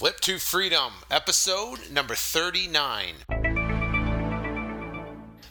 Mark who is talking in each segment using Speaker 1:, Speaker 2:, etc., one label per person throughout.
Speaker 1: Flip to Freedom, episode number 39.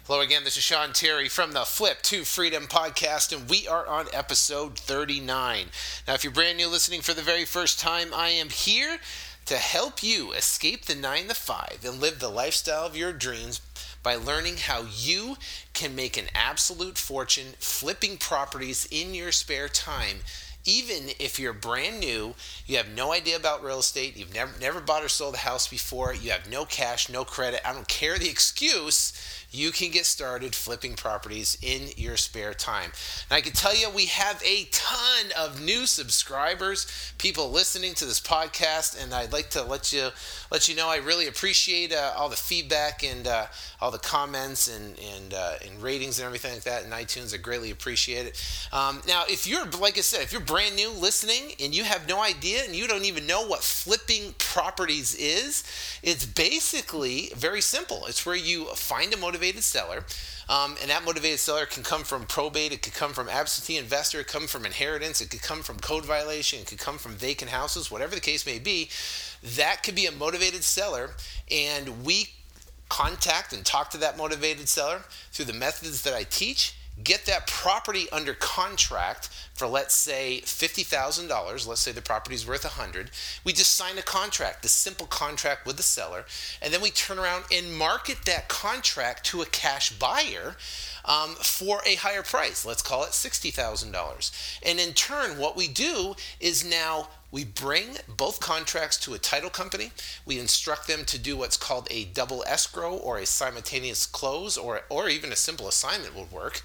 Speaker 1: Hello again, this is Sean Terry from the Flip to Freedom podcast, and we are on episode 39. Now, if you're brand new listening for the very first time, I am here to help you escape the 9 to 5 and live the lifestyle of your dreams by learning how you can make an absolute fortune flipping properties in your spare time even if you're brand new, you have no idea about real estate, you've never never bought or sold a house before, you have no cash, no credit, I don't care the excuse, you can get started flipping properties in your spare time. And I can tell you we have a ton of new subscribers, people listening to this podcast, and I'd like to let you let you know I really appreciate uh, all the feedback and uh, all the comments and and, uh, and ratings and everything like that in iTunes. I greatly appreciate it. Um, now, if you're like I said, if you're brand new listening and you have no idea and you don't even know what flipping properties is, it's basically very simple. It's where you find a motivated seller. Um, and that motivated seller can come from probate, it could come from absentee investor, it could come from inheritance, it could come from code violation, it could come from vacant houses, whatever the case may be. That could be a motivated seller, and we contact and talk to that motivated seller through the methods that I teach get that property under contract for let's say $50,000, let's say the property's worth 100, we just sign a contract, the simple contract with the seller, and then we turn around and market that contract to a cash buyer um, for a higher price. Let's call it $60,000. And in turn, what we do is now we bring both contracts to a title company. We instruct them to do what's called a double escrow or a simultaneous close, or, or even a simple assignment would work.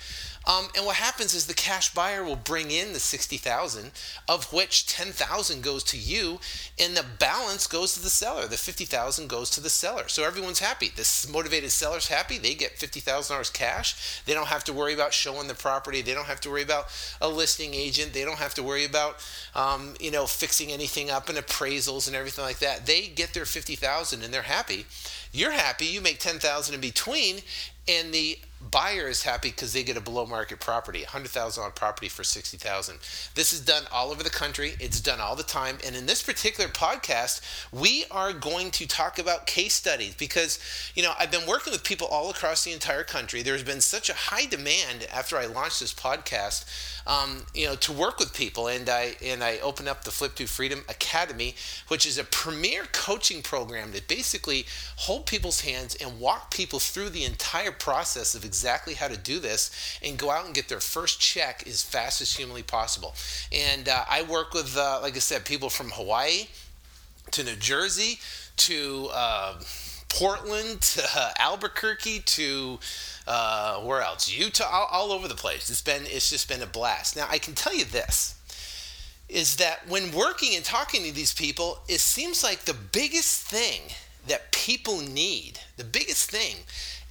Speaker 1: Um, and what happens is the cash buyer will bring in the 60,000 of which 10,000 goes to you and the balance goes to the seller. The 50,000 goes to the seller. So everyone's happy. This motivated seller's happy. They get $50,000 cash. They don't have to worry about showing the property. They don't have to worry about a listing agent. They don't have to worry about um, you know fixing anything up and appraisals and everything like that. They get their 50,000 and they're happy. You're happy. You make 10,000 in between and the buyer is happy because they get a below market property, a 100,000 on property for sixty thousand. This is done all over the country. It's done all the time. And in this particular podcast, we are going to talk about case studies because you know I've been working with people all across the entire country. There's been such a high demand after I launched this podcast, um, you know, to work with people, and I and I opened up the Flip to Freedom Academy, which is a premier coaching program that basically hold people's hands and walk people through the entire process of exactly how to do this and go out and get their first check as fast as humanly possible. And uh, I work with, uh, like I said, people from Hawaii to New Jersey to uh, Portland to Albuquerque to uh, where else? Utah, all, all over the place. It's been it's just been a blast. Now I can tell you this is that when working and talking to these people, it seems like the biggest thing that people need, the biggest thing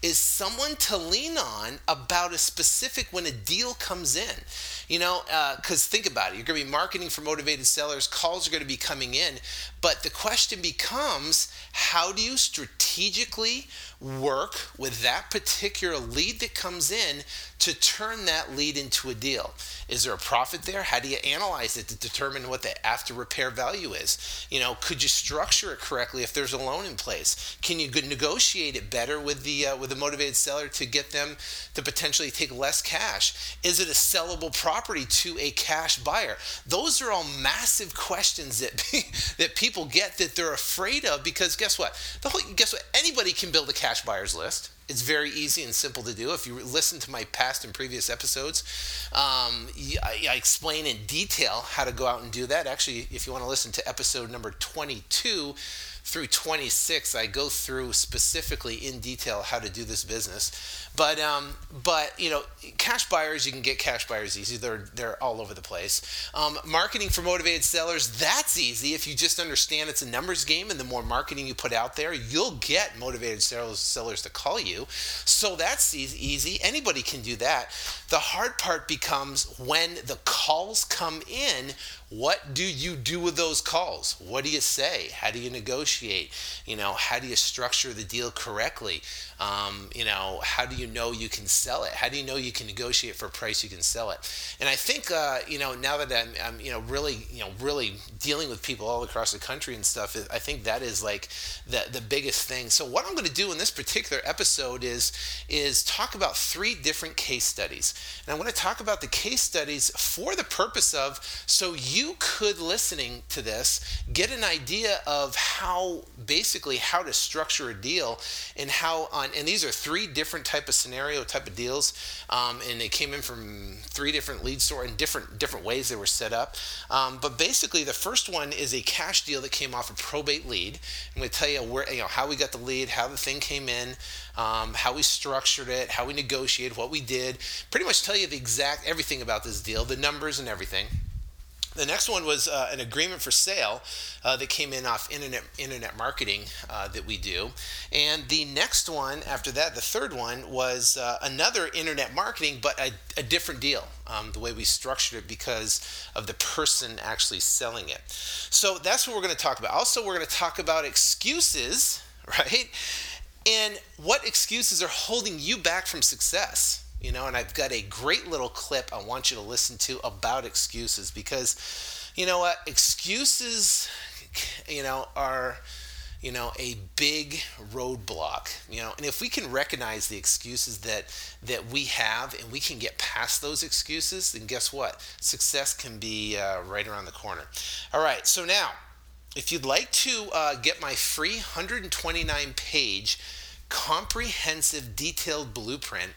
Speaker 1: is someone to lean on about a specific when a deal comes in. You know, because uh, think about it, you're going to be marketing for motivated sellers, calls are going to be coming in, but the question becomes how do you strategically work with that particular lead that comes in to turn that lead into a deal? Is there a profit there? How do you analyze it to determine what the after repair value is? You know, could you structure it correctly if there's a loan in place? Can you negotiate it better with the uh, with the motivated seller to get them to potentially take less cash? Is it a sellable property to a cash buyer? Those are all massive questions that that people get that they're afraid of because guess what? The whole guess what? Anybody can build a cash buyers list. It's very easy and simple to do. If you listen to my past and previous episodes, um, I, I, explain in detail how to go out and do that. Actually, if you want to listen to episode number 22, through 26, I go through specifically in detail how to do this business. But um, but you know, cash buyers you can get cash buyers easy. They're they're all over the place. Um, marketing for motivated sellers that's easy if you just understand it's a numbers game, and the more marketing you put out there, you'll get motivated sellers sellers to call you. So that's easy. Anybody can do that. The hard part becomes when the calls come in what do you do with those calls? What do you say? How do you negotiate? You know, how do you structure the deal correctly? Um, you know, how do you know you can sell it? How do you know you can negotiate for a price you can sell it? And I think, uh, you know, now that I'm, I'm, you know, really, you know, really dealing with people all across the country and stuff, I think that is like the the biggest thing. So what I'm going to do in this particular episode is is talk about three different case studies, and I'm going to talk about the case studies for the purpose of so you could listening to this get an idea of how basically how to structure a deal and how on and these are three different type of scenario type of deals um, and they came in from three different lead store in different different ways they were set up. Um, but basically the first one is a cash deal that came off a probate lead. I'm going to tell you where you know how we got the lead how the thing came in um, how we structured it how we negotiated what we did. Pretty much tell you the exact everything about this deal the numbers and everything the next one was uh, an agreement for sale uh, that came in off internet internet marketing uh, that we do, and the next one after that, the third one was uh, another internet marketing, but a, a different deal. Um, the way we structured it because of the person actually selling it. So that's what we're going to talk about. Also, we're going to talk about excuses, right? And what excuses are holding you back from success you know, and I've got a great little clip I want you to listen to about excuses because, you know what, excuses, you know, are you know a big roadblock you know and if we can recognize the excuses that that we have and we can get past those excuses then guess what? Success can be uh, right around the corner. All right so now if you'd like to uh, get my free 129 page comprehensive detailed blueprint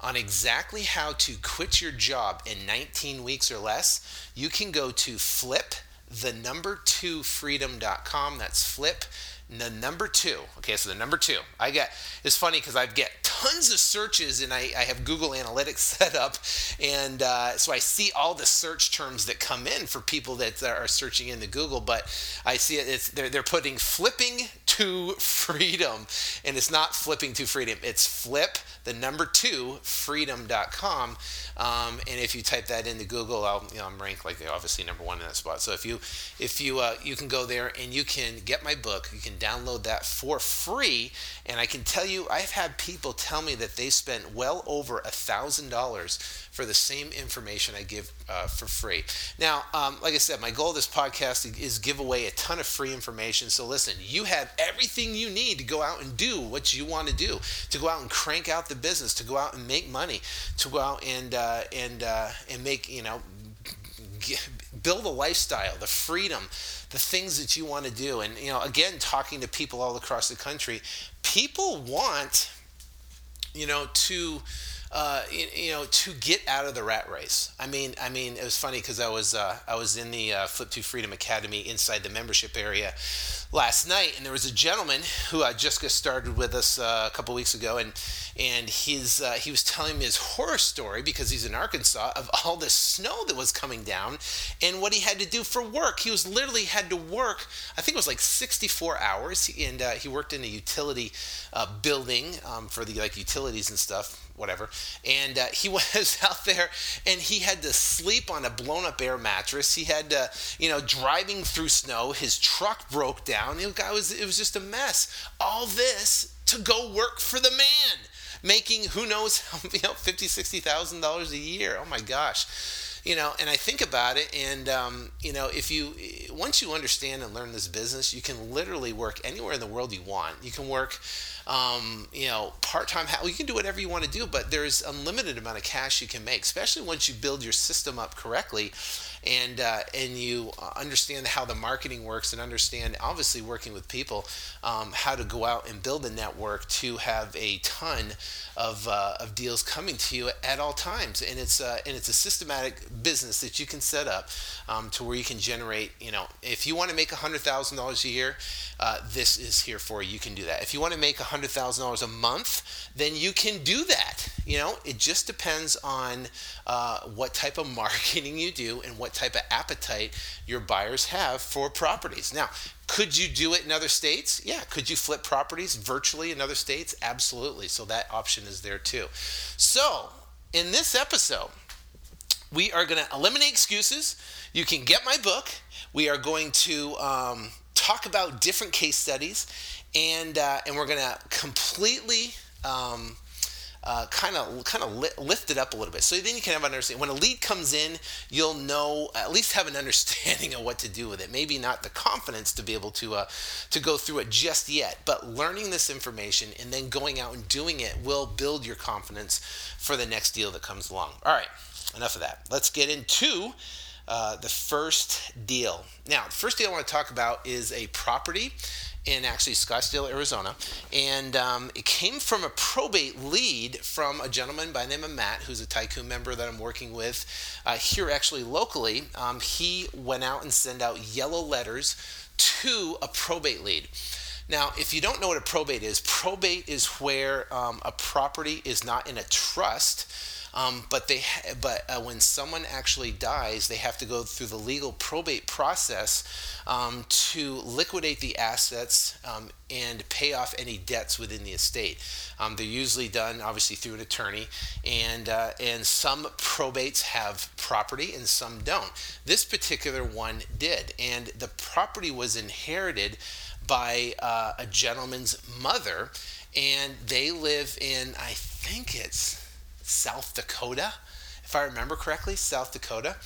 Speaker 1: on exactly how to quit your job in 19 weeks or less, you can go to flip the number two freedom.com. That's flip the number two. Okay, so the number two. I get it's funny because I get tons of searches and I, I have Google Analytics set up, and uh, so I see all the search terms that come in for people that are searching in the Google. But I see it. They're they're putting flipping to freedom, and it's not flipping to freedom. It's flip the number two freedom.com. Um, and if you type that into Google, I'll, you know, I'm ranked like obviously number one in that spot. So if you if you uh, you can go there and you can get my book, you can download that for free. And I can tell you, I've had people tell me that they spent well over a thousand dollars for the same information I give uh, for free. Now, um, like I said, my goal of this podcast is give away a ton of free information. So listen, you have everything you need to go out and do what you want to do, to go out and crank out the business, to go out and make money, to go out and uh, and uh, and make you know build a lifestyle, the freedom, the things that you want to do. And, you know, again, talking to people all across the country, people want, you know, to uh, you, you, know, to get out of the rat race. I mean, I mean, it was funny because I was uh, I was in the uh, Flip to Freedom Academy inside the membership area last night, and there was a gentleman who uh, just got started with us uh, a couple weeks ago, and and his uh, he was telling me his horror story because he's in Arkansas of all the snow that was coming down, and what he had to do for work. He was literally had to work. I think it was like 64 hours, and he worked in a utility building um, for the like utilities and stuff whatever. And uh, he was out there and he had to sleep on a blown up air mattress. He had to, you know, driving through snow. His truck broke down. It was, it was just a mess. All this to go work for the man, making who knows, you know, fifty, sixty thousand dollars a year. Oh my gosh you know and i think about it and um, you know if you once you understand and learn this business you can literally work anywhere in the world you want you can work um, you know, part time. You can do whatever you want to do, but there's unlimited amount of cash you can make, especially once you build your system up correctly and uh, and you understand how the marketing works and understand obviously working with people um, how to go out and build a network to have a ton of, uh, of deals coming to you at all times. And it's uh, and it's a systematic business that you can set up um, to where you can generate you know if you want to make $100000 a year uh, this is here for you you can do that. If you want to make $100000 a month then you can do that you know? It just depends on uh, what type of marketing you do and what what type of appetite your buyers have for properties. Now, could you do it in other states? Yeah. Could you flip properties virtually in other states? Absolutely. So that option is there too. So, in this episode, we are going to eliminate excuses. You can get my book. We are going to um, talk about different case studies, and uh, and we're going to completely. Um, kind of kind of li- lift it up a little bit. So then you can have an understanding. When a lead comes in, you'll know at least have an understanding of what to do with it. Maybe not the confidence to be able to uh, to go through it just yet, but learning this information and then going out and doing it will build your confidence for the next deal that comes along. All right, enough of that. Let's get into uh, the first deal. Now, the first deal I want to talk about is a property in actually Scottsdale, Arizona. And um, it came from a probate lead from a gentleman by the name of Matt, who's a Tycoon member that I'm working with uh, here actually locally. Um, he went out and sent out yellow letters to a probate lead. Now, if you don't know what a probate is, probate is where um, a property is not in a trust um, but they, but uh, when someone actually dies, they have to go through the legal probate process um, to liquidate the assets um, and pay off any debts within the estate. Um, they're usually done, obviously, through an attorney, and uh, and some probates have property and some don't. This particular one did, and the property was inherited by uh, a gentleman's mother, and they live in, I think it's South Dakota, if I remember correctly, South Dakota.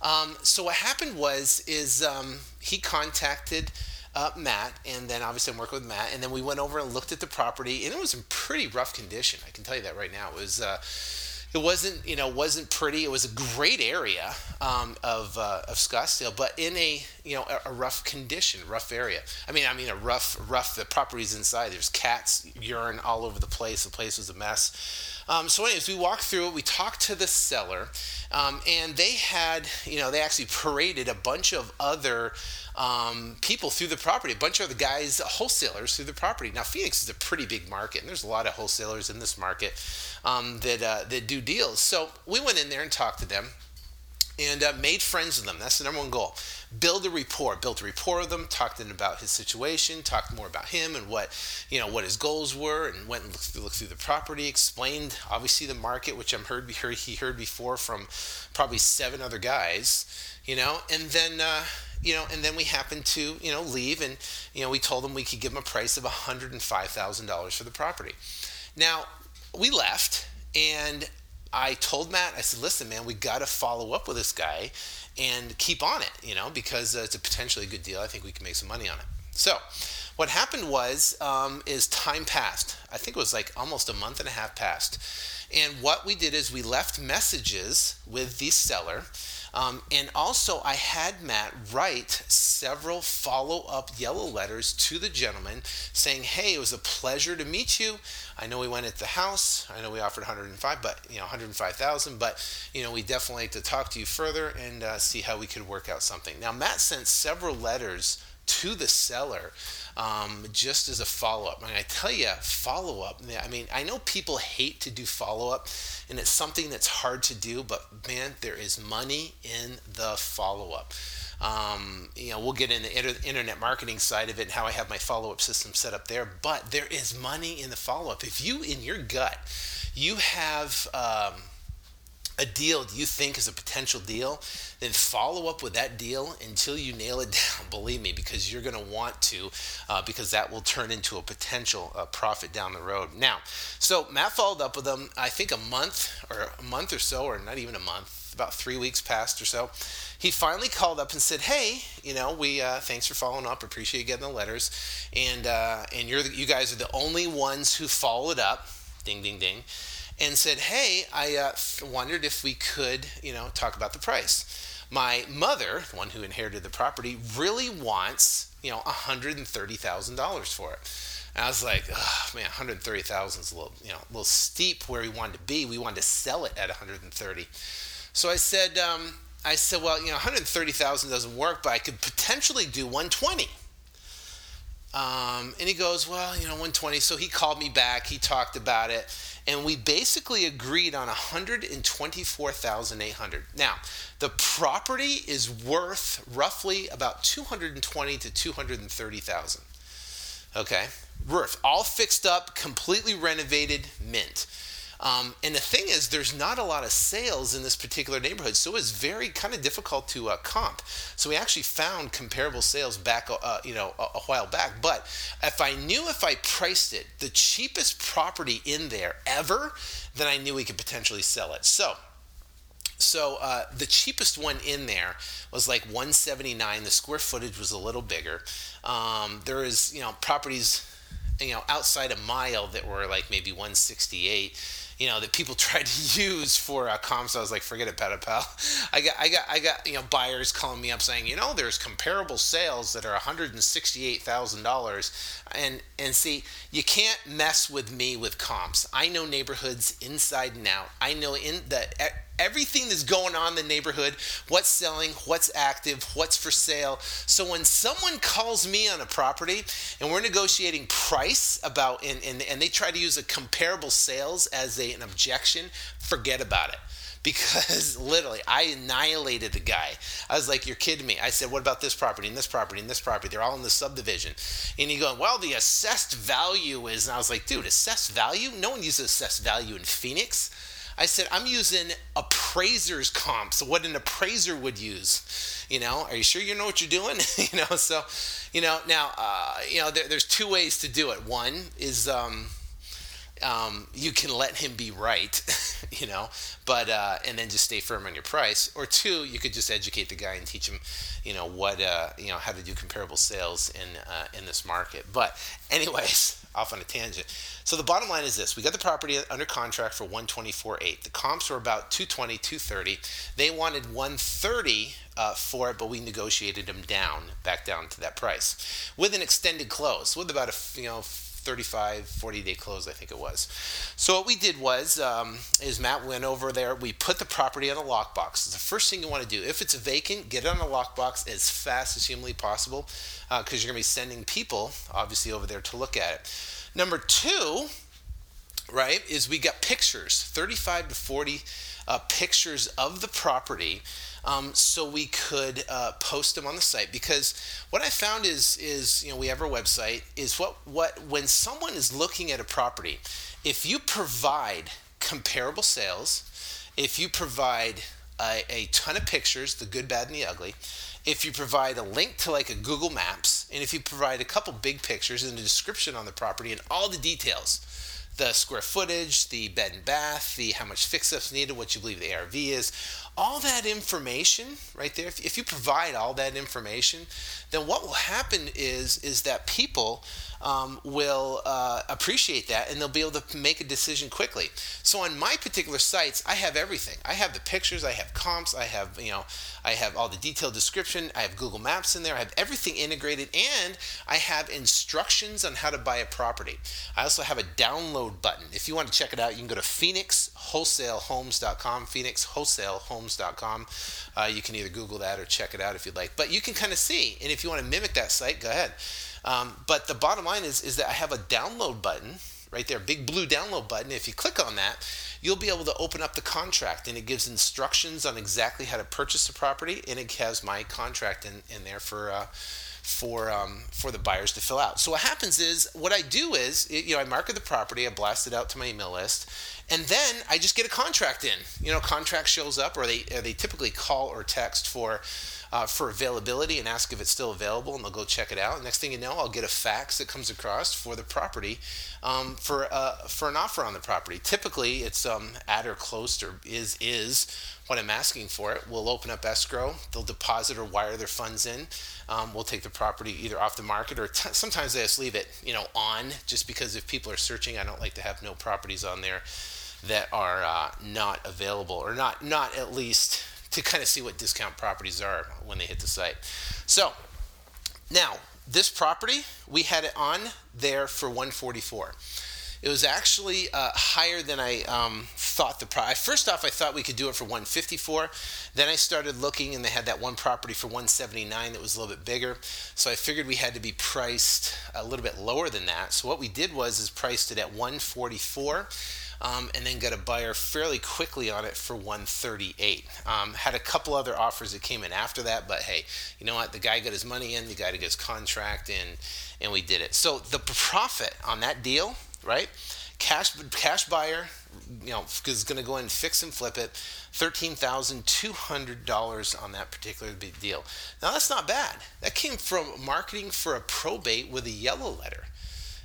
Speaker 1: Um, so what happened was is um, he contacted uh, Matt, and then obviously I'm working with Matt, and then we went over and looked at the property, and it was in pretty rough condition. I can tell you that right now. It was. Uh, it wasn't you know wasn't pretty. It was a great area um, of uh, of Scottsdale, but in a you know a, a, rough condition, rough area. I mean, I mean a rough rough. The property's inside. There's cats urine all over the place. The place was a mess. Um, so, anyways, we walked through it. We talked to the seller, um, and they had, you know, they actually paraded a bunch of other um, people through the property, a bunch of the guys, wholesalers through the property. Now, Phoenix is a pretty big market, and there's a lot of wholesalers in this market um, that uh, that do deals. So we went in there and talked to them and uh, made friends with them. That's the number one goal. Build a rapport. Built a rapport with them. Talked to them about his situation. Talked more about him and what you know what his goals were, and went and looked through, looked through the property. Explained obviously the market, which I'm heard, heard he heard before from probably seven other guys. You know, and then. Uh, you know, and then we happened to, you know, leave and, you know, we told them we could give them a price of $105,000 for the property. Now, we left and I told Matt, I said, listen, man, we got to follow up with this guy and keep on it, you know, because uh, it's a potentially good deal. I think we can make some money on it. So, what happened was, um, is time passed. I think it was like almost a month and a half passed. And what we did is we left messages with the seller um, and also, I had Matt write several follow up yellow letters to the gentleman saying, Hey, it was a pleasure to meet you. I know we went at the house. I know we offered 105, but you know, 105,000. But you know, we definitely like to talk to you further and uh, see how we could work out something. Now, Matt sent several letters to the seller um, just as a follow up. And I tell you, follow up, I mean, I know people hate to do follow up, and it's something that's hard to do, but man, there is money in the follow up. Um, you know, we'll get in the internet marketing side of it and how I have my follow up system set up there, but there is money in the follow up. If you, in your gut, you have, um, a deal you think is a potential deal, then follow up with that deal until you nail it down. Believe me, because you're going to want to, uh, because that will turn into a potential uh, profit down the road. Now, so Matt followed up with them. I think a month or a month or so, or not even a month, about three weeks passed or so. He finally called up and said, "Hey, you know, we uh, thanks for following up. Appreciate you getting the letters, and uh, and you're the, you guys are the only ones who followed up. Ding, ding, ding." And said, "Hey, I uh, wondered if we could, you know, talk about the price." My mother, the one who inherited the property, really wants, you know, $130,000 for it. And I was like, oh, man, 130,000 is a little, you know, a little steep where we wanted to be. We wanted to sell it at 130. So I said, um, I said, well, you know, 130,000 doesn't work, but I could potentially do 120. Um, and he goes, well, you know, 120. So he called me back. He talked about it and we basically agreed on 124,800. Now, the property is worth roughly about 220 to 230,000. Okay, worth all fixed up, completely renovated, mint. Um, and the thing is, there's not a lot of sales in this particular neighborhood, so it's very kind of difficult to uh, comp. So we actually found comparable sales back, uh, you know, a, a, while back. But if I knew if I priced it the cheapest property in there ever, then I knew we could potentially sell it. So so uh, the cheapest one in there was like 179. The square footage was a little bigger. Um, there is, you know, properties, you know, outside a mile that were like maybe 168 you know that people tried to use for uh, comps. I was like, forget it, pal. I got, I got, I got, you know, buyers calling me up saying, you know, there's comparable sales that are one hundred and and see, you can't mess with me with comps. I know neighborhoods inside and out. I know in that everything that's going on in the neighborhood, what's selling, what's active, what's for sale. So when someone calls me on a property and we're negotiating price about and, and, and they try to use a comparable sales as a, an objection, forget about it because literally I annihilated the guy. I was like, "You're kidding me." I said, "What about this property and this property and this property? They're all in the subdivision." And he going, "Well, the assessed value is." And I was like, "Dude, assessed value? No one uses assessed value in Phoenix." I said, I'm using appraiser's comps, what an appraiser would use. You know, are you sure you know what you're doing? you know, so, you know, now, uh, you know, there, there's two ways to do it. One is, um, um, you can let him be right, you know, but uh, and then just stay firm on your price. Or two, you could just educate the guy and teach him, you know, what uh, you know how to do comparable sales in uh, in this market. But anyways, off on a tangent. So the bottom line is this: we got the property under contract for 124.8. The comps were about 220, 230. They wanted 130 uh, for it, but we negotiated them down, back down to that price, with an extended close, with about a you know 35 40 day close i think it was. So what we did was um, is matt went over there we put the property on a lockbox. The first thing you want to do if it's vacant get it on a lockbox as fast as humanly possible because uh, you're going to be sending people obviously over there to look at it. Number two right is we got pictures 35 to 40 uh, pictures of the property um, so we could uh, post them on the site. Because what I found is is you know we have our website is what what when someone is looking at a property, if you provide comparable sales, if you provide a, a ton of pictures, the good, bad, and the ugly, if you provide a link to like a Google Maps, and if you provide a couple big pictures and a description on the property and all the details, the square footage, the bed and bath, the how much fix-ups needed, what you believe the ARV is, all that information right there. If, if you provide all that information, then what will happen is is that people um, will uh, appreciate that and they'll be able to make a decision quickly. So on my particular sites, I have everything. I have the pictures, I have comps, I have you know, I have all the detailed description, I have Google Maps in there, I have everything integrated, and I have instructions on how to buy a property. I also have a download button. If you want to check it out, you can go to phoenixwholesalehomes.com, phoenixwholesalehomes.com. Uh, you can either Google that or check it out if you'd like. But you can kind of see, and if you want to mimic that site, go ahead. Um, but the bottom line is, is that I have a download button right there, big blue download button. If you click on that, you'll be able to open up the contract and it gives instructions on exactly how to purchase the property and it has my contract in, in there for uh, for um, for the buyers to fill out. So what happens is what I do is you know I market the property, I blast it out to my email list, and then I just get a contract in. You know, contract shows up, or they or they typically call or text for uh, for availability and ask if it's still available, and they'll go check it out. Next thing you know, I'll get a fax that comes across for the property um, for uh, for an offer on the property. Typically, it's um, at or close or is is what I'm asking for it. We'll open up escrow. They'll deposit or wire their funds in. Um, we'll take the property either off the market or t- sometimes they just leave it, you know, on just because if people are searching, I don't like to have no properties on there that are uh, not available or not not at least to kind of see what discount properties are when they hit the site. So now this property we had it on there for 144. It was actually uh, higher than I um, thought the price. First off, I thought we could do it for 154. Then I started looking, and they had that one property for 179 that was a little bit bigger. So I figured we had to be priced a little bit lower than that. So what we did was is priced it at 144 um, and then got a buyer fairly quickly on it for 138. Um, had a couple other offers that came in after that, but hey, you know what? The guy got his money in, the guy got his contract in, and we did it. So the profit on that deal, right? Cash cash buyer, you know, is going to go in and fix and flip it, thirteen thousand two hundred dollars on that particular deal. Now that's not bad. That came from marketing for a probate with a yellow letter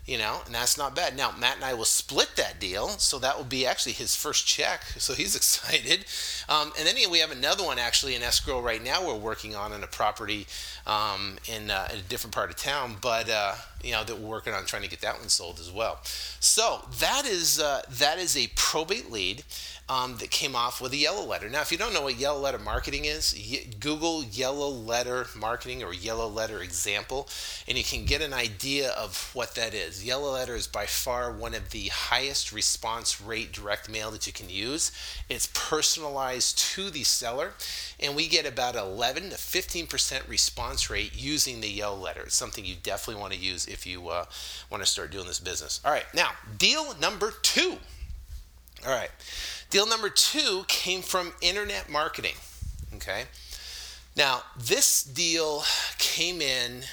Speaker 1: you know, and that's not bad. Now, Matt and I will split that deal, so that will be actually his first check, so he's excited. Um, and then we have another one actually in escrow right now we're working on in a property um, in, uh, in, a different part of town, but uh, you know that we're working on trying to get that one sold as well. So that is uh, that is a probate lead um, that came off with a yellow letter. Now, if you don't know what yellow letter marketing is, Google yellow letter marketing or yellow letter example, and you can get an idea of what that is. Yellow letter is by far one of the highest response rate direct mail that you can use. It's personalized to the seller, and we get about 11 to 15% response rate using the yellow letter. It's something you definitely want to use if you uh, want to start doing this business. All right, now, deal number two. All right. Deal number two came from internet marketing. Okay. Now, this deal came in,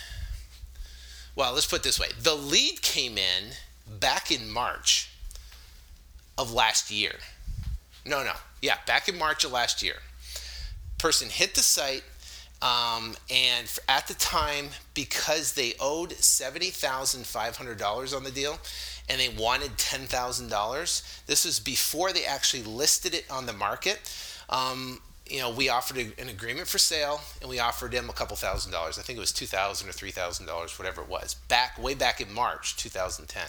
Speaker 1: well, let's put this way the lead came in back in March of last year. No, no. Yeah, back in March of last year. Person hit the site, um, and at the time, because they owed $70,500 on the deal, and they wanted $10,000. This was before they actually listed it on the market. Um, you know, we offered an agreement for sale, and we offered him a couple thousand dollars. I think it was two thousand or three thousand dollars, whatever it was, back way back in March 2010.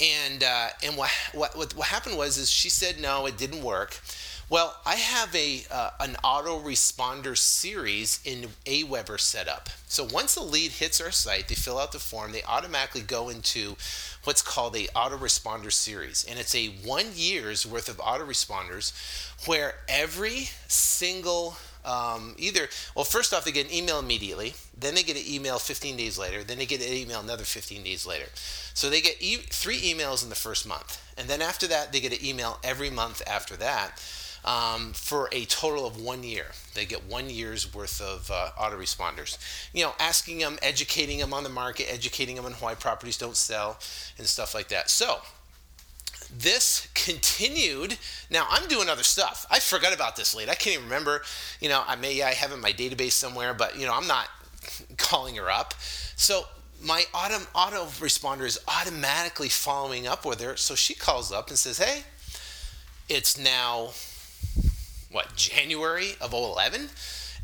Speaker 1: And uh, and what, what what happened was is she said no, it didn't work. Well, I have a uh, an autoresponder series in Aweber set up. So once a lead hits our site, they fill out the form, they automatically go into what's called a autoresponder series, and it's a one year's worth of autoresponders, where every single um, either well first off they get an email immediately then they get an email 15 days later then they get an email another 15 days later. So they get e- three emails in the first month. And then after that they get an email every month after that um, for a total of one year. They get one year's worth of uh, autoresponders. You know, asking them, educating them on the market, educating them on why properties don't sell, and stuff like that. So, this continued. Now I'm doing other stuff. I forgot about this lead. I can't even remember. You know, I may I have it in my database somewhere, but you know I'm not calling her up. So my auto auto responder is automatically following up with her. So she calls up and says, "Hey, it's now what January of 11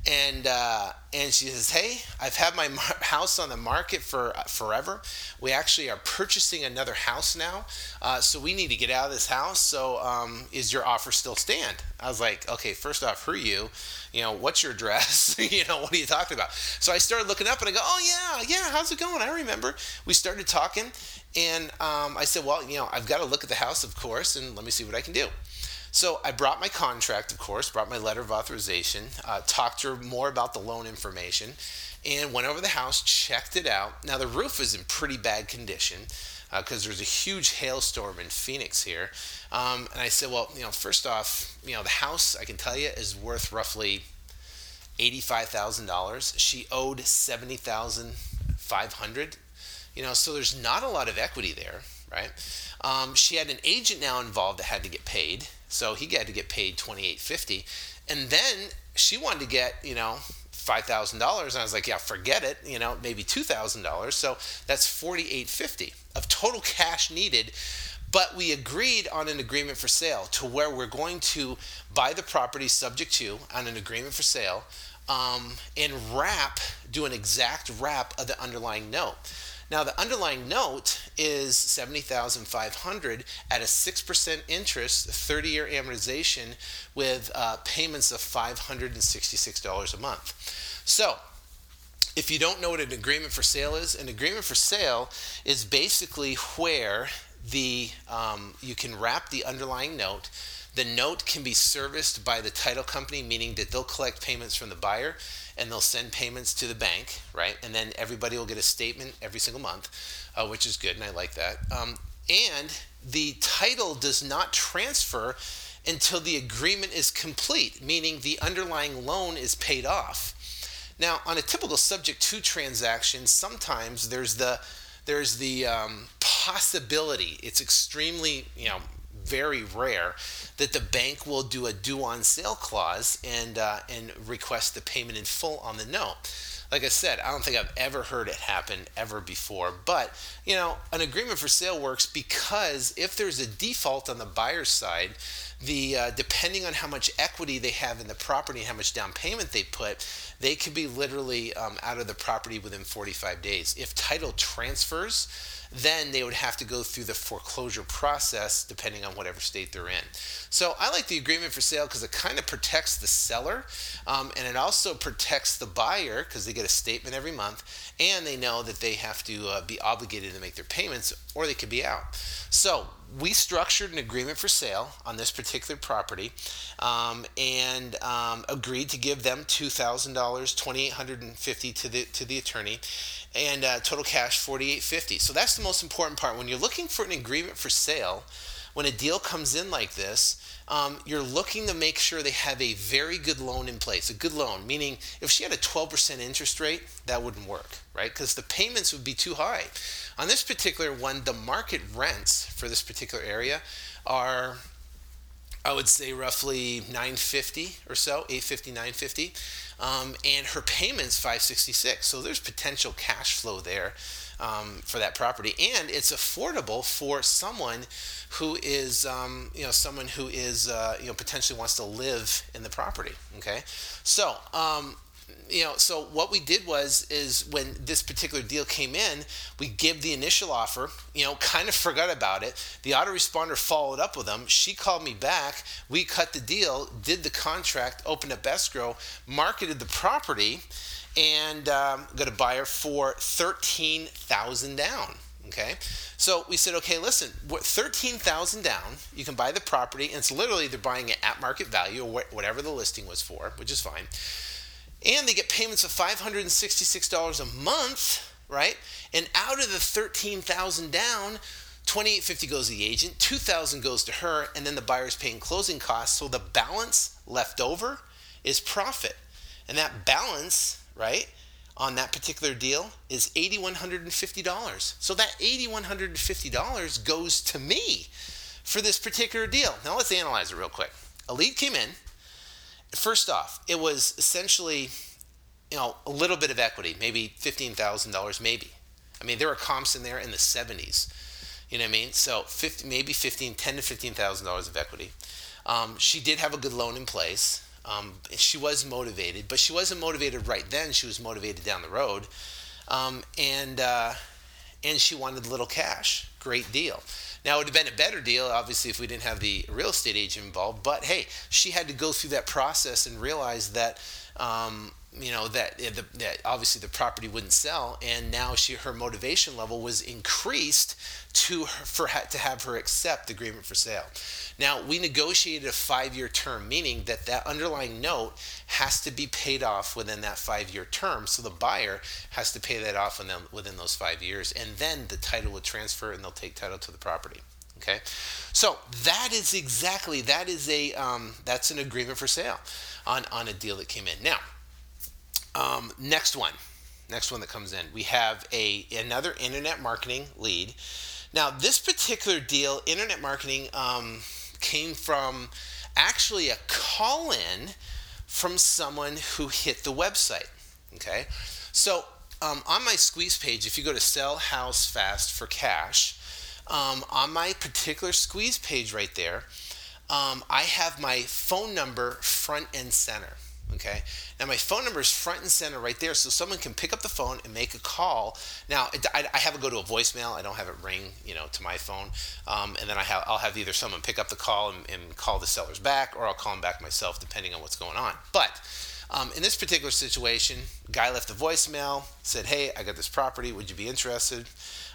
Speaker 1: and uh, and she says, "Hey, I've had my mar- house on the market for uh, forever. We actually are purchasing another house now, uh, so we need to get out of this house. So, um, is your offer still stand?" I was like, "Okay, first off, who are you? You know, what's your address? you know, what are you talking about?" So I started looking up, and I go, "Oh yeah, yeah, how's it going? I remember." We started talking, and um, I said, "Well, you know, I've got to look at the house, of course, and let me see what I can do." So I brought my contract, of course, brought my letter of authorization, uh, talked to her more about the loan information, and went over the house, checked it out. Now the roof is in pretty bad condition because uh, there's a huge hailstorm in Phoenix here. Um, and I said, well, you know, first off, you know, the house I can tell you is worth roughly eighty-five thousand dollars. She owed seventy thousand five hundred. You know, so there's not a lot of equity there, right? Um, she had an agent now involved that had to get paid. So he had to get paid twenty eight fifty, and then she wanted to get you know five thousand dollars, and I was like, yeah, forget it. You know, maybe two thousand dollars. So that's forty eight fifty of total cash needed. But we agreed on an agreement for sale to where we're going to buy the property subject to on an agreement for sale um, and wrap, do an exact wrap of the underlying note. Now the underlying note is 70,500 at a 6% interest, 30-year amortization with uh, payments of $566 a month. So, if you don't know what an agreement for sale is, an agreement for sale is basically where the um, you can wrap the underlying note. The note can be serviced by the title company, meaning that they'll collect payments from the buyer and they'll send payments to the bank, right? And then everybody will get a statement every single month, uh, which is good, and I like that. Um, and the title does not transfer until the agreement is complete, meaning the underlying loan is paid off. Now, on a typical subject to transaction, sometimes there's the there's the um, possibility. It's extremely you know very rare that the bank will do a due on sale clause and uh, and request the payment in full on the note like I said, I don't think I've ever heard it happen ever before. But, you know, an agreement for sale works because if there's a default on the buyer's side, the uh, depending on how much equity they have in the property and how much down payment they put, they could be literally um, out of the property within 45 days. If title transfers, then they would have to go through the foreclosure process depending on whatever state they're in. So I like the agreement for sale because it kind of protects the seller um, and it also protects the buyer because they get a statement every month and they know that they have to uh, be obligated to make their payments or they could be out. So we structured an agreement for sale on this particular property um, and um, agreed to give them $2,000, 2,850 to the, to the attorney and uh, total cash 4850 so that's the most important part. When you're looking for an agreement for sale when a deal comes in like this um, you're looking to make sure they have a very good loan in place a good loan meaning if she had a 12% interest rate that wouldn't work right? Because the payments would be too high on this particular one the market rents for this particular area are I would say roughly 950 or so, 850, 950. Um, and her payment's 566. So there's potential cash flow there um, for that property, and it's affordable for someone who is, um, you know, someone who is, uh, you know, potentially wants to live in the property. Okay, so um, you know, so what we did was is when this particular deal came in, we give the initial offer, you know, kind of forgot about it. The autoresponder followed up with them. She called me back. We cut the deal, did the contract, opened up escrow, marketed the property, and um, got a buyer for thirteen thousand down. Okay, so we said, okay, listen, thirteen thousand down, you can buy the property, and it's literally they're buying it at market value or whatever the listing was for, which is fine and they get payments of $566 a month, right? And out of the 13,000 down, 2850 goes to the agent, 2000 goes to her, and then the buyer's paying closing costs. So the balance left over is profit. And that balance, right, on that particular deal is $8150. So that $8150 goes to me for this particular deal. Now let's analyze it real quick. A lead came in, first off, it was essentially, you know, a little bit of equity, maybe fifteen thousand dollars, maybe. I mean, there were comps in there in the seventies. You know what I mean? So 50, maybe 15, 10 to fifteen thousand dollars of equity. Um, she did have a good loan in place. Um, she was motivated, but she wasn't motivated right then. She was motivated down the road, um, and uh, and she wanted little cash. Great deal. Now, it would have been a better deal, obviously, if we didn't have the real estate agent involved. But hey, she had to go through that process and realize that. Um, you know that, that obviously the property wouldn't sell, and now she her motivation level was increased to her, for to have her accept the agreement for sale. Now we negotiated a five-year term, meaning that that underlying note has to be paid off within that five-year term. So the buyer has to pay that off within, within those five years, and then the title will transfer, and they'll take title to the property. Okay, so that is exactly that is a um, that's an agreement for sale on on a deal that came in now. Um, next one, next one that comes in, we have a another internet marketing lead. Now, this particular deal, internet marketing, um, came from actually a call in from someone who hit the website. Okay, so um, on my squeeze page, if you go to sell house fast for cash, um, on my particular squeeze page right there, um, I have my phone number front and center. Okay. Now my phone number is front and center right there, so someone can pick up the phone and make a call. Now I, I have it go to a voicemail. I don't have it ring, you know, to my phone, um, and then I have I'll have either someone pick up the call and, and, call the sellers back, or I'll call them back myself, depending on what's going on. But um, in this particular situation, guy left a voicemail, said, "Hey, I got this property. Would you be interested?"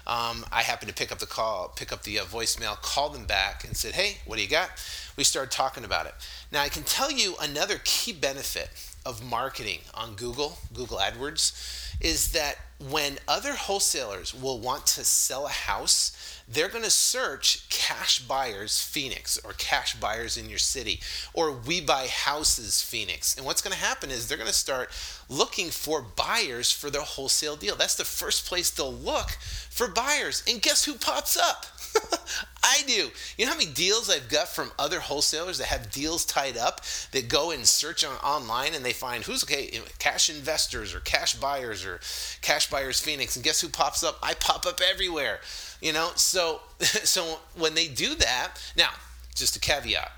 Speaker 1: Um, I happened to pick up the call, pick up the uh, voicemail, called them back, and said, "Hey, what do you got?" We started talking about it. Now, I can tell you another key benefit of marketing on Google, Google AdWords, is that when other wholesalers will want to sell a house, they're going to search cash buyers Phoenix or cash buyers in your city or we buy houses Phoenix. And what's going to happen is they're going to start looking for buyers for their wholesale deal. That's the first place they'll look for buyers. And guess who pops up? I do. You know how many deals I've got from other wholesalers that have deals tied up that go and search on online and they find who's okay, cash investors or cash buyers or cash buyers Phoenix, and guess who pops up? I pop up everywhere. You know, so so when they do that, now just a caveat: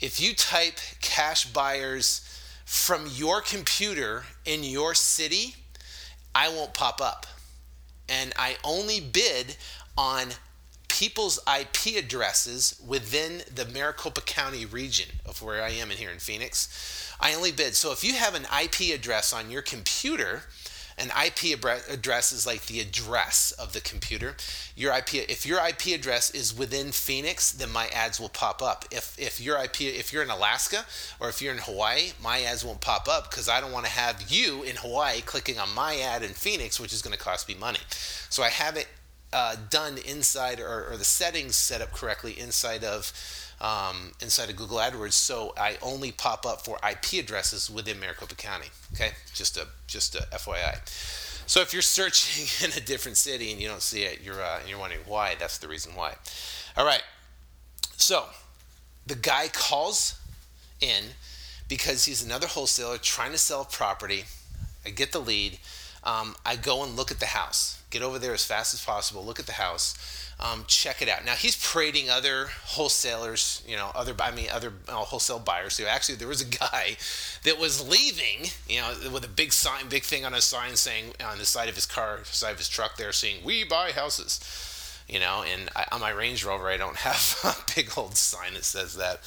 Speaker 1: if you type cash buyers from your computer in your city, I won't pop up, and I only bid on people's IP addresses within the Maricopa County region of where I am in here in Phoenix. I only bid. So if you have an IP address on your computer, an IP address is like the address of the computer. Your IP, if your IP address is within Phoenix, then my ads will pop up. If if your IP, if you're in Alaska or if you're in Hawaii, my ads won't pop up because I don't want to have you in Hawaii clicking on my ad in Phoenix, which is going to cost me money. So I have it uh, done inside or, or, the settings set up correctly inside of um, inside of Google AdWords, so I only pop up for IP addresses within Maricopa County. Okay, just a just a FYI. So if you're searching in a different city and you don't see it, you're uh, you're wondering why. That's the reason why. All right. So the guy calls in because he's another wholesaler trying to sell property. I get the lead. Um, I go and look at the house Get over there as fast as possible. Look at the house. Um, check it out. Now he's parading other wholesalers, you know, other I mean other uh, wholesale buyers. So actually, there was a guy that was leaving, you know, with a big sign, big thing on a sign saying on the side of his car, side of his truck, there saying "We buy houses." You know, and I, on my Range Rover, I don't have a big old sign that says that,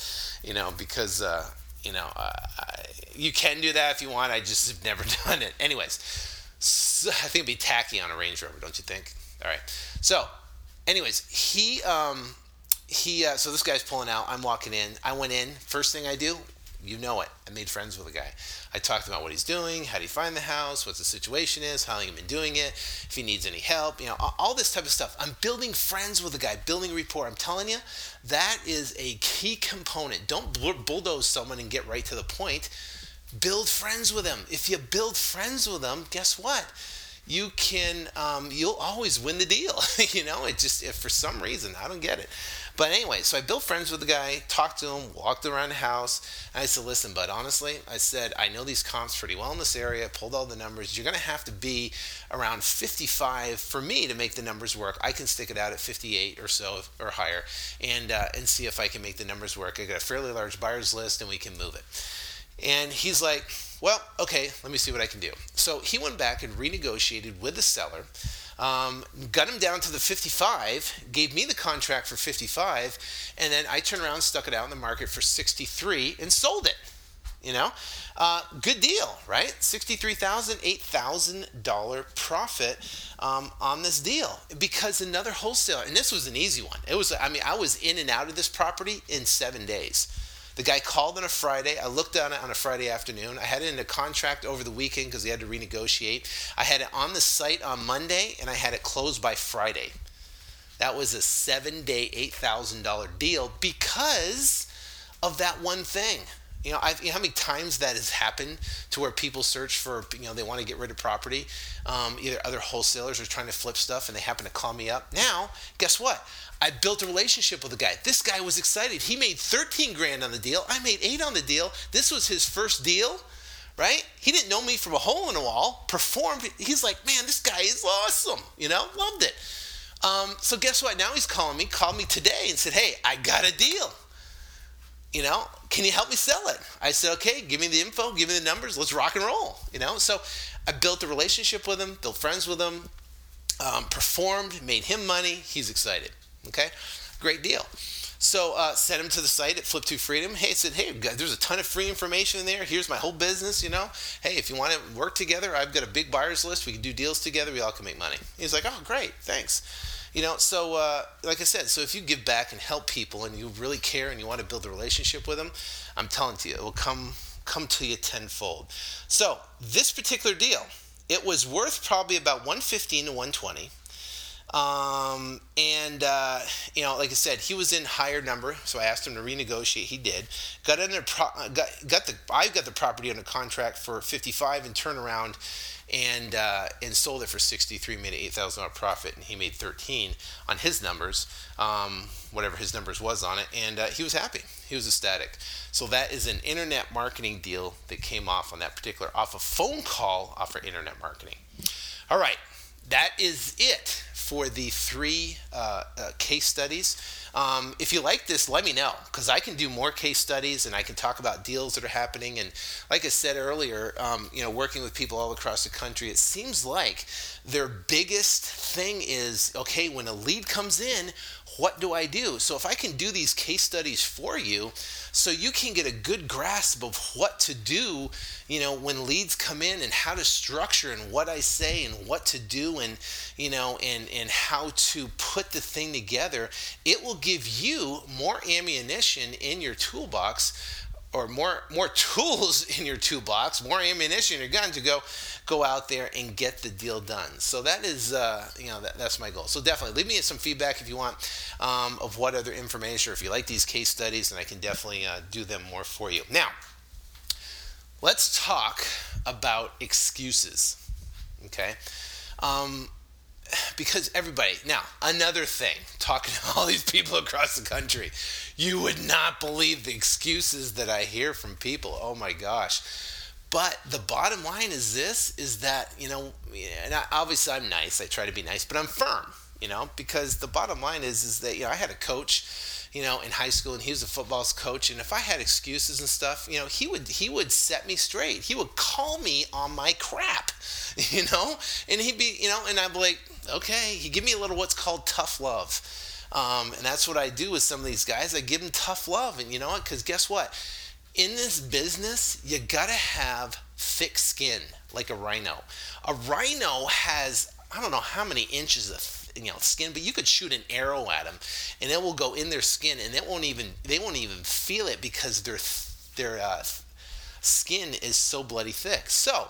Speaker 1: you know, because uh, you know uh, I, you can do that if you want. I just have never done it. Anyways, I think it'd be tacky on a Range Rover, don't you think? All right. So, anyways, he um, he. Uh, so this guy's pulling out. I'm walking in. I went in. First thing I do, you know it. I made friends with the guy. I talked about what he's doing, how do you find the house, what the situation is, how long he's been doing it, if he needs any help, you know, all this type of stuff. I'm building friends with the guy, building rapport. I'm telling you, that is a key component. Don't bulldoze someone and get right to the point build friends with them. If you build friends with them, guess what? You can, um, you'll always win the deal. you know, it just, if for some reason, I don't get it. But anyway, so I built friends with the guy, talked to him, walked around the house, and I said, listen, bud, honestly, I said, I know these comps pretty well in this area, pulled all the numbers. You're going to have to be around 55 for me to make the numbers work. I can stick it out at 58 or so or higher and, uh, and see if I can make the numbers work. I got a fairly large buyers list and we can move it. And he's like, well, okay, let me see what I can do. So he went back and renegotiated with the seller, um, got him down to the 55, gave me the contract for 55, and then I turned around, stuck it out in the market for 63, and sold it. You know, uh, good deal, right? Sixty-three thousand, eight thousand dollar profit um, on this deal because another wholesaler, and this was an easy one. It was, I mean, I was in and out of this property in seven days. The guy called on a Friday. I looked on it on a Friday afternoon. I had it in a contract over the weekend because he had to renegotiate. I had it on the site on Monday and I had it closed by Friday. That was a seven day, $8,000 deal because of that one thing. You know, I've, you know how many times that has happened to where people search for, you know, they want to get rid of property. Um, either other wholesalers are trying to flip stuff and they happen to call me up. Now, guess what? I built a relationship with the guy. This guy was excited. He made 13 grand on the deal. I made eight on the deal. This was his first deal, right? He didn't know me from a hole in a wall. Performed. He's like, man, this guy is awesome. You know, loved it. Um, so guess what? Now he's calling me. Called me today and said, hey, I got a deal. You know, can you help me sell it? I said, okay, give me the info, give me the numbers, let's rock and roll. You know, so I built a relationship with him, built friends with him, um, performed, made him money. He's excited. Okay, great deal. So uh, sent him to the site at Flip2Freedom. Hey, said, hey, there's a ton of free information in there. Here's my whole business. You know, hey, if you want to work together, I've got a big buyers list. We can do deals together. We all can make money. He's like, oh, great, thanks. You know, so uh, like I said, so if you give back and help people and you really care and you want to build a relationship with them, I'm telling you, it will come come to you tenfold. So this particular deal, it was worth probably about 115 to 120. Um, and uh, you know, like I said, he was in higher number, so I asked him to renegotiate. He did. Got under pro- got got the I got the property under contract for 55 and turn around and uh, and sold it for 63, made an eight thousand dollar profit, and he made 13 on his numbers, um, whatever his numbers was on it, and uh, he was happy. He was ecstatic. So that is an internet marketing deal that came off on that particular off a phone call off for internet marketing. All right, that is it for the three uh, uh, case studies. Um, if you like this, let me know because I can do more case studies and I can talk about deals that are happening. And like I said earlier, um, you know, working with people all across the country, it seems like their biggest thing is okay when a lead comes in what do I do? So if I can do these case studies for you, so you can get a good grasp of what to do, you know, when leads come in and how to structure and what I say and what to do and, you know, and, and how to put the thing together, it will give you more ammunition in your toolbox or more more tools in your toolbox, more ammunition in your gun to go go out there and get the deal done. So that is uh, you know that, that's my goal. So definitely leave me some feedback if you want um, of what other information or if you like these case studies, and I can definitely uh, do them more for you. Now, let's talk about excuses. Okay. Um, because everybody now another thing talking to all these people across the country you would not believe the excuses that i hear from people oh my gosh but the bottom line is this is that you know and obviously i'm nice i try to be nice but i'm firm you know because the bottom line is is that you know i had a coach you know, in high school, and he was a football coach. And if I had excuses and stuff, you know, he would he would set me straight. He would call me on my crap, you know, and he'd be, you know, and I'd be like, okay. He'd give me a little what's called tough love, um, and that's what I do with some of these guys. I give them tough love, and you know what? Because guess what? In this business, you gotta have thick skin, like a rhino. A rhino has I don't know how many inches of you know skin, but you could shoot an arrow at them, and it will go in their skin, and it won't even they won't even feel it because their their uh, skin is so bloody thick. So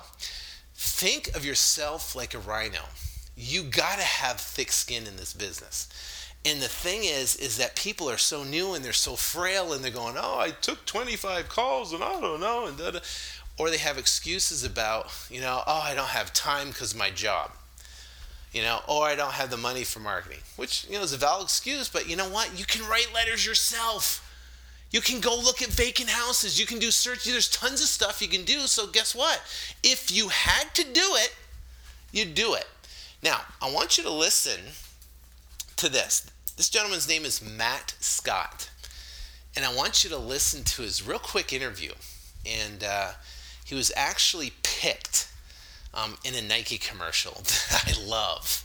Speaker 1: think of yourself like a rhino. You gotta have thick skin in this business. And the thing is, is that people are so new and they're so frail, and they're going, "Oh, I took 25 calls and I don't know," and da or they have excuses about, you know, "Oh, I don't have time because my job." you know, or I don't have the money for marketing, which, you know, is a valid excuse, but you know what? You can write letters yourself. You can go look at vacant houses. You can do search. There's tons of stuff you can do. So, guess what? If you had to do it, you'd do it. Now, I want you to listen to this. This gentleman's name is Matt Scott. And I want you to listen to his real quick interview. And uh, he was actually picked um, in a Nike commercial that I love,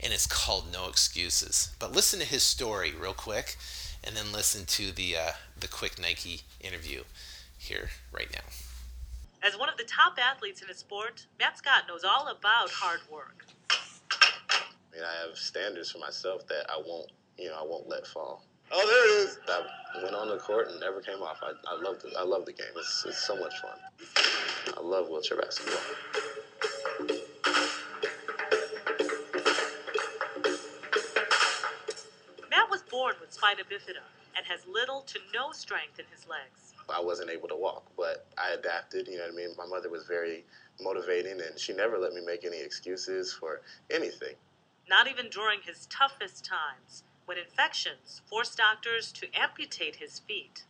Speaker 1: and it's called No Excuses. But listen to his story real quick, and then listen to the uh, the quick Nike interview here right now.
Speaker 2: As one of the top athletes in his sport, Matt Scott knows all about hard work.
Speaker 3: I mean, I have standards for myself that I won't, you know, I won't let fall. Oh, there it is. I went on the court and never came off. I, I love the, I love the game. It's, it's so much fun. I love wheelchair basketball.
Speaker 2: Matt was born with spina bifida and has little to no strength in his legs.
Speaker 3: I wasn't able to walk, but I adapted. You know what I mean? My mother was very motivating, and she never let me make any excuses for anything.
Speaker 2: Not even during his toughest times, when infections forced doctors to amputate his feet.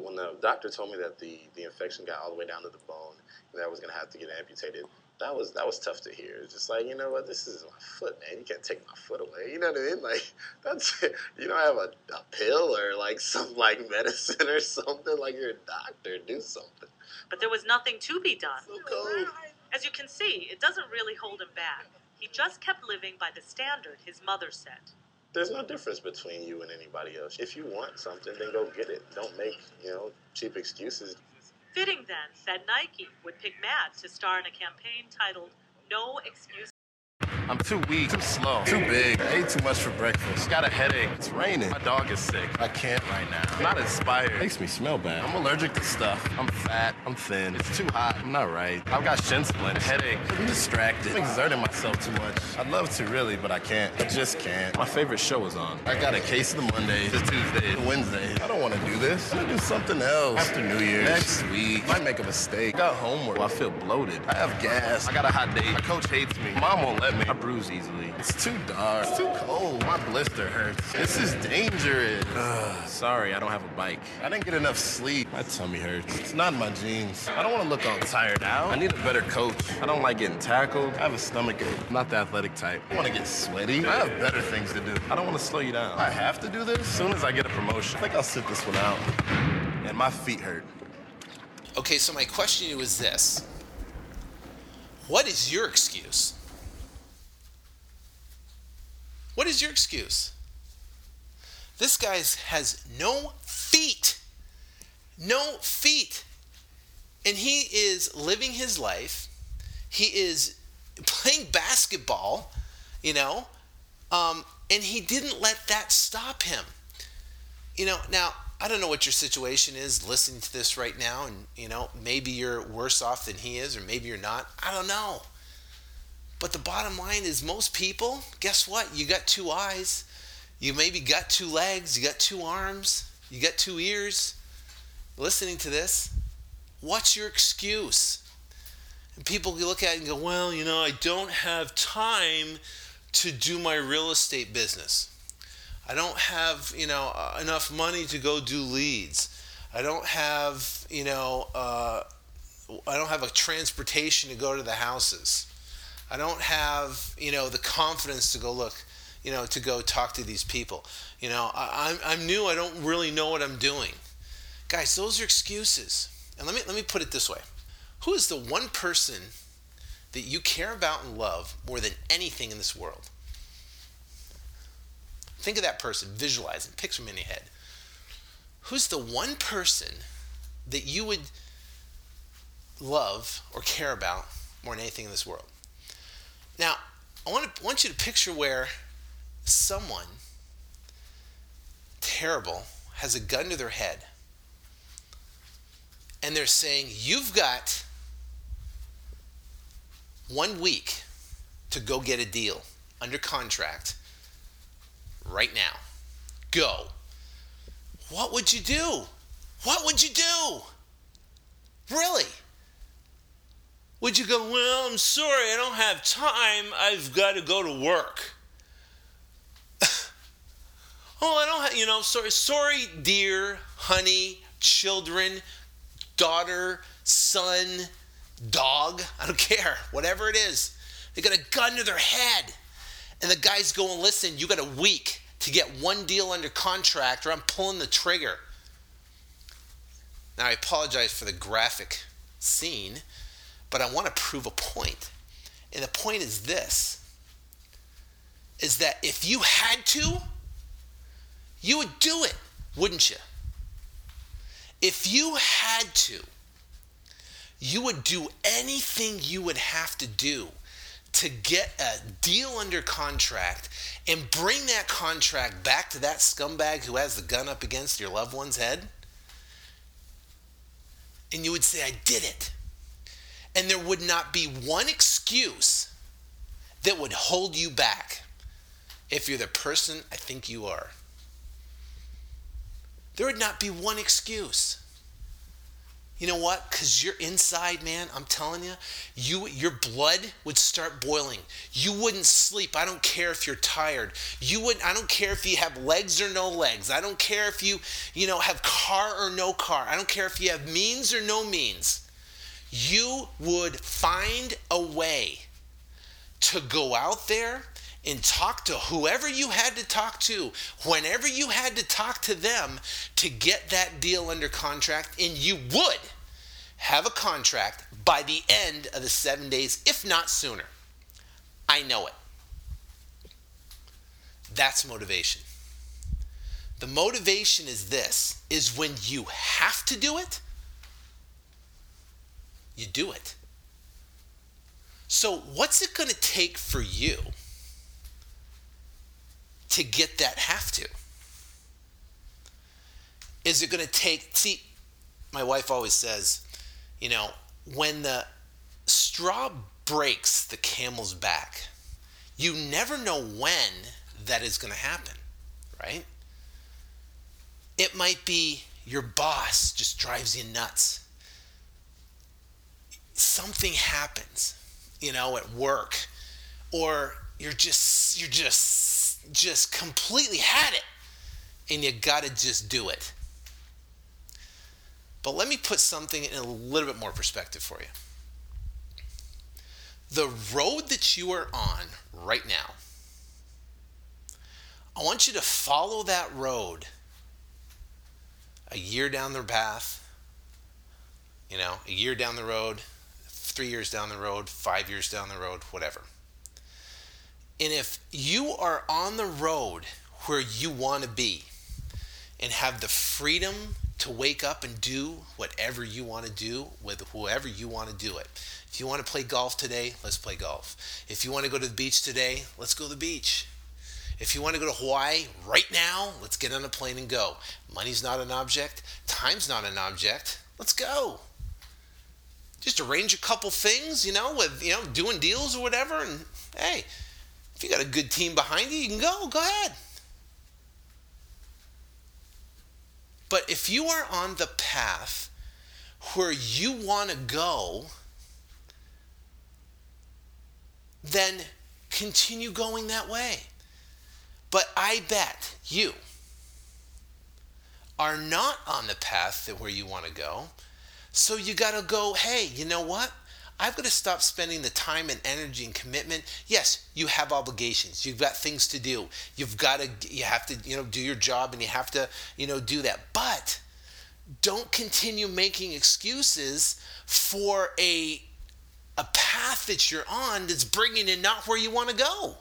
Speaker 3: When the doctor told me that the, the infection got all the way down to the bone and that I was going to have to get amputated, that was that was tough to hear. It's just like you know what, this is my foot, man. You can't take my foot away. You know what I mean? Like that's you don't have a, a pill or like some like medicine or something. Like you're a doctor, do something.
Speaker 2: But there was nothing to be done.
Speaker 3: So cold.
Speaker 2: As you can see, it doesn't really hold him back. He just kept living by the standard his mother set.
Speaker 3: There's no difference between you and anybody else. If you want something, then go get it. Don't make you know cheap excuses.
Speaker 2: Fitting then that Nike would pick Matt to star in a campaign titled No Excuse.
Speaker 4: I'm too weak, too slow, too big. I ate too much for breakfast. Got a headache. It's raining. My dog is sick. I can't right now. I'm not inspired. makes me smell bad. I'm allergic to stuff. I'm fat. I'm thin. It's too hot. I'm not right. I've got shin splints, headache. I'm distracted. I'm exerting myself too much. I'd love to really, but I can't. I just can't. My favorite show is on. I got a case of the Monday, the Tuesday, the Wednesday. I don't want to do this. I want to do something else. After New Year's. Next week. Might make a mistake. I got homework. I feel bloated. I have gas. I got a hot date. My coach hates me. Mom won't let me. I bruise easily. It's too dark. It's too cold. My blister hurts. This is dangerous. Ugh, sorry, I don't have a bike. I didn't get enough sleep. My tummy hurts. It's not in my genes. I don't want to look all tired out. I need a better coach. I don't like getting tackled. I have a stomach ache. I'm not the athletic type. I want to get sweaty. I have better things to do. I don't want to slow you down. I have to do this as soon as I get a promotion. I think I'll sit this one out. And my feet hurt.
Speaker 1: Okay, so my question to you is this What is your excuse? What is your excuse? This guy has no feet. No feet. And he is living his life. He is playing basketball, you know, um, and he didn't let that stop him. You know, now, I don't know what your situation is listening to this right now, and, you know, maybe you're worse off than he is, or maybe you're not. I don't know. But the bottom line is, most people, guess what? You got two eyes. You maybe got two legs. You got two arms. You got two ears. Listening to this, what's your excuse? And people look at it and go, well, you know, I don't have time to do my real estate business. I don't have, you know, uh, enough money to go do leads. I don't have, you know, uh, I don't have a transportation to go to the houses. I don't have, you know, the confidence to go look, you know, to go talk to these people. You know, I, I'm, I'm new. I don't really know what I'm doing. Guys, those are excuses. And let me let me put it this way: Who is the one person that you care about and love more than anything in this world? Think of that person, visualize him, picture in your head. Who's the one person that you would love or care about more than anything in this world? Now, I want, to, want you to picture where someone terrible has a gun to their head and they're saying, You've got one week to go get a deal under contract right now. Go. What would you do? What would you do? Really? Would you go, Well, I'm sorry, I don't have time. I've got to go to work. oh, I don't have, you know, sorry, sorry, dear, honey, children, daughter, son, dog, I don't care, whatever it is. They got a gun to their head. And the guy's going, listen, you got a week to get one deal under contract or I'm pulling the trigger. Now, I apologize for the graphic scene, but I want to prove a point. And the point is this is that if you had to, you would do it, wouldn't you? If you had to, you would do anything you would have to do to get a deal under contract and bring that contract back to that scumbag who has the gun up against your loved one's head? And you would say, I did it. And there would not be one excuse that would hold you back if you're the person I think you are. There would not be one excuse. You know what? Because you're inside, man. I'm telling you, you your blood would start boiling. You wouldn't sleep. I don't care if you're tired. You would. I don't care if you have legs or no legs. I don't care if you, you know, have car or no car. I don't care if you have means or no means. You would find a way to go out there and talk to whoever you had to talk to, whenever you had to talk to them to get that deal under contract, and you would have a contract by the end of the seven days, if not sooner. I know it. That's motivation. The motivation is this is when you have to do it, you do it. So, what's it going to take for you to get that have to? Is it going to take, see, my wife always says, you know, when the straw breaks the camel's back, you never know when that is going to happen, right? It might be your boss just drives you nuts. Something happens, you know, at work, or you're just you're just just completely had it and you got to just do it. But let me put something in a little bit more perspective for you. The road that you are on right now, I want you to follow that road a year down the path, you know, a year down the road, three years down the road, five years down the road, whatever. And if you are on the road where you want to be and have the freedom to wake up and do whatever you want to do with whoever you want to do it. If you want to play golf today, let's play golf. If you want to go to the beach today, let's go to the beach. If you want to go to Hawaii right now, let's get on a plane and go. Money's not an object, time's not an object. Let's go. Just arrange a couple things, you know, with, you know, doing deals or whatever and hey, if you got a good team behind you, you can go. Go ahead. But if you are on the path where you want to go, then continue going that way. But I bet you are not on the path that where you want to go. So you got to go, hey, you know what? I've got to stop spending the time and energy and commitment. Yes, you have obligations. You've got things to do. You've got to you have to, you know, do your job and you have to, you know, do that. But don't continue making excuses for a a path that you're on that's bringing you not where you want to go.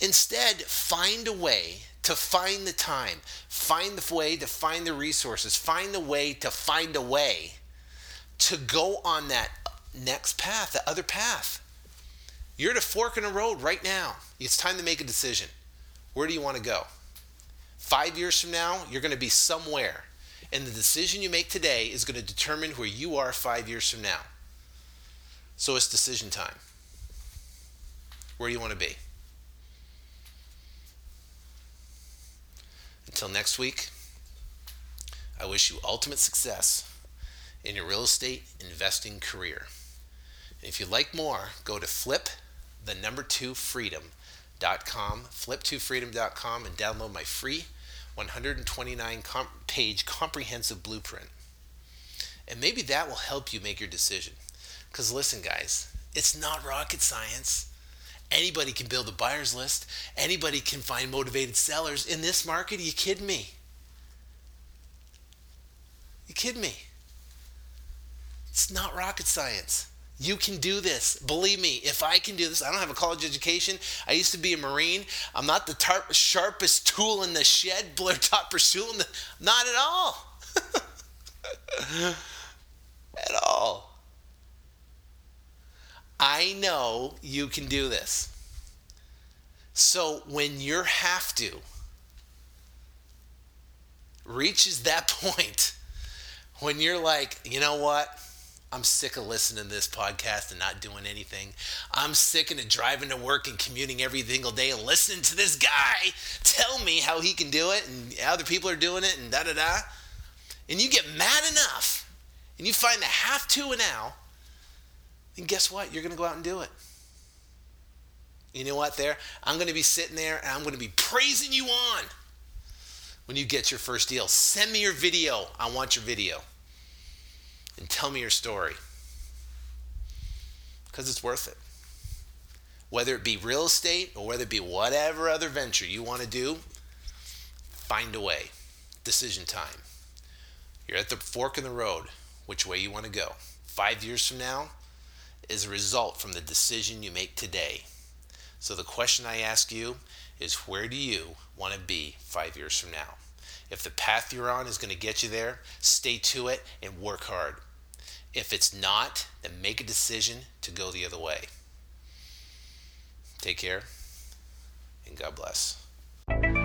Speaker 1: Instead, find a way to find the time, find the way to find the resources, find the way to find a way to go on that next path, that other path. You're at a fork in a road right now. It's time to make a decision. Where do you want to go? Five years from now, you're going to be somewhere. And the decision you make today is going to determine where you are five years from now. So it's decision time. Where do you want to be? Until next week, I wish you ultimate success in your real estate investing career. If you'd like more, go to flip the number two freedom.com, flip2freedom.com, and download my free 129 comp- page comprehensive blueprint. And maybe that will help you make your decision. Because listen, guys, it's not rocket science. Anybody can build a buyer's list. Anybody can find motivated sellers. In this market, are you kidding me? You kidding me? It's not rocket science. You can do this. Believe me, if I can do this, I don't have a college education. I used to be a Marine. I'm not the tar- sharpest tool in the shed, Blair top pursuing the. Not at all. at all. I know you can do this. So when your have to reaches that point, when you're like, you know what? I'm sick of listening to this podcast and not doing anything. I'm sick of driving to work and commuting every single day and listening to this guy tell me how he can do it and other people are doing it and da da da. And you get mad enough and you find the have to and now, then guess what? You're going to go out and do it. You know what? There, I'm going to be sitting there and I'm going to be praising you on when you get your first deal. Send me your video. I want your video and tell me your story. Because it's worth it. Whether it be real estate or whether it be whatever other venture you want to do, find a way. Decision time. You're at the fork in the road, which way you want to go. Five years from now is a result from the decision you make today. So the question I ask you is where do you want to be five years from now? If the path you're on is going to get you there, stay to it and work hard. If it's not, then make a decision to go the other way. Take care and God bless.